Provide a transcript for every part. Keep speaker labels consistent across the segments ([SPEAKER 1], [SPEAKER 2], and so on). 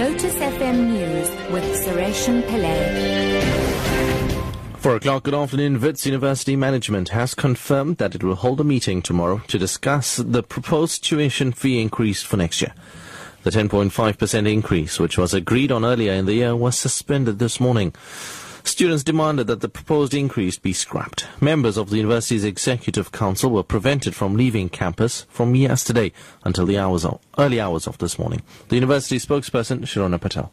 [SPEAKER 1] Lotus FM News with Sureshan Pillay.
[SPEAKER 2] Four o'clock, good afternoon. Wits University Management has confirmed that it will hold a meeting tomorrow to discuss the proposed tuition fee increase for next year. The 10.5% increase, which was agreed on earlier in the year, was suspended this morning. Students demanded that the proposed increase be scrapped. Members of the university's executive council were prevented from leaving campus from yesterday until the hours of, early hours of this morning. The university spokesperson, Shirona Patel.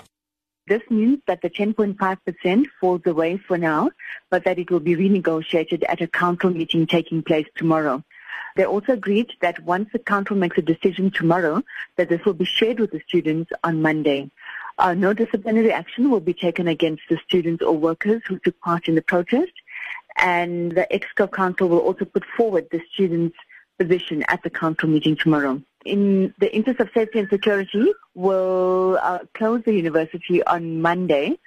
[SPEAKER 3] This means that the 10.5% falls away for now, but that it will be renegotiated at a council meeting taking place tomorrow. They also agreed that once the council makes a decision tomorrow, that this will be shared with the students on Monday. Uh, no disciplinary action will be taken against the students or workers who took part in the protest. And the EXCO Council will also put forward the students' position at the council meeting tomorrow. In the interest of safety and security, we'll uh, close the university on Monday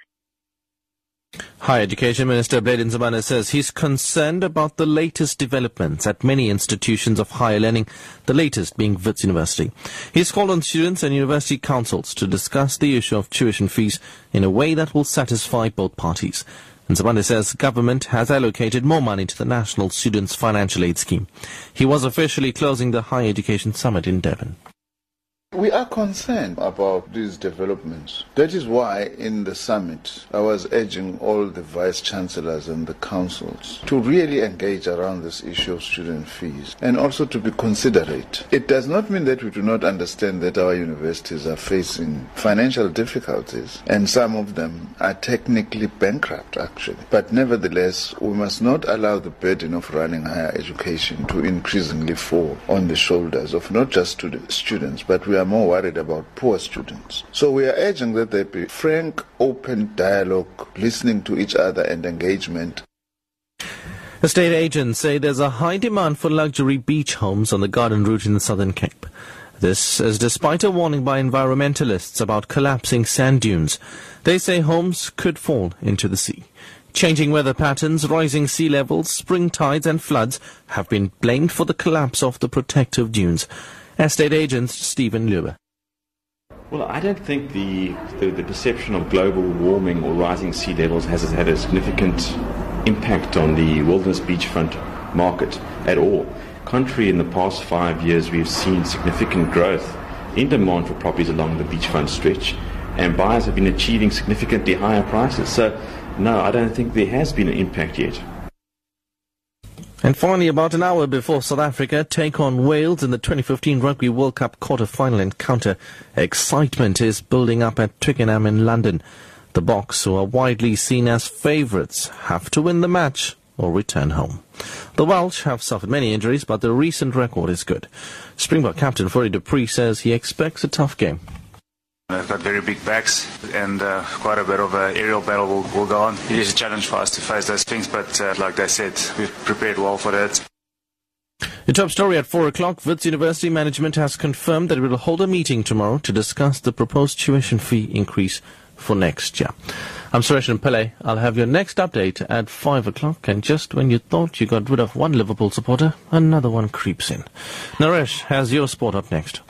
[SPEAKER 2] Higher Education Minister Blade Nzimande says he's concerned about the latest developments at many institutions of higher learning, the latest being Wits University. He's called on students and university councils to discuss the issue of tuition fees in a way that will satisfy both parties. And Nzimande says government has allocated more money to the National Students Financial Aid Scheme. He was officially closing the Higher Education Summit in Durban.
[SPEAKER 4] We are concerned about these developments. That is why in the summit I was urging all the vice chancellors and the councils to really engage around this issue of student fees and also to be considerate. It does not mean that we do not understand that our universities are facing financial difficulties and some of them are technically bankrupt actually. But nevertheless, we must not allow the burden of running higher education to increasingly fall on the shoulders of not just students but we are more worried about poor students. So we are urging that there be frank, open dialogue, listening to each other and engagement.
[SPEAKER 2] Estate agents say there's a high demand for luxury beach homes on the Garden Route in the Southern Cape. This is despite a warning by environmentalists about collapsing sand dunes. They say homes could fall into the sea. Changing weather patterns, rising sea levels, spring tides and floods have been blamed for the collapse of the protective dunes. Estate agent Stephen Luber.
[SPEAKER 5] Well, I don't think the, the, the, perception of global warming or rising sea levels has had a significant impact on the wilderness beachfront market at all. Contrary, in the past five years, we've seen significant growth in demand for properties along the beachfront stretch, and buyers have been achieving significantly higher prices. So, no, I don't think there has been an impact yet.
[SPEAKER 2] And finally, about an hour before South Africa take on Wales in the 2015 Rugby World Cup quarter-final encounter, excitement is building up at Twickenham in London. The Boks, who are widely seen as favourites, have to win the match or return home. The Welsh have suffered many injuries, but their recent record is good. Springbok captain Fourie du Preez says he expects a tough game.
[SPEAKER 6] They've got very big backs and uh, quite a bit of an aerial battle will, will, go on. It is a challenge for us to face those things, but uh, like they said, we've prepared well for that.
[SPEAKER 2] The top story at 4 o'clock, Wits University Management has confirmed that it will hold a meeting tomorrow to discuss the proposed tuition fee increase for next year. I'm Suresh Pillay. I'll have your next update at 5 o'clock, and just when you thought you got rid of one Liverpool supporter, another one creeps in. Naresh has your sport up next.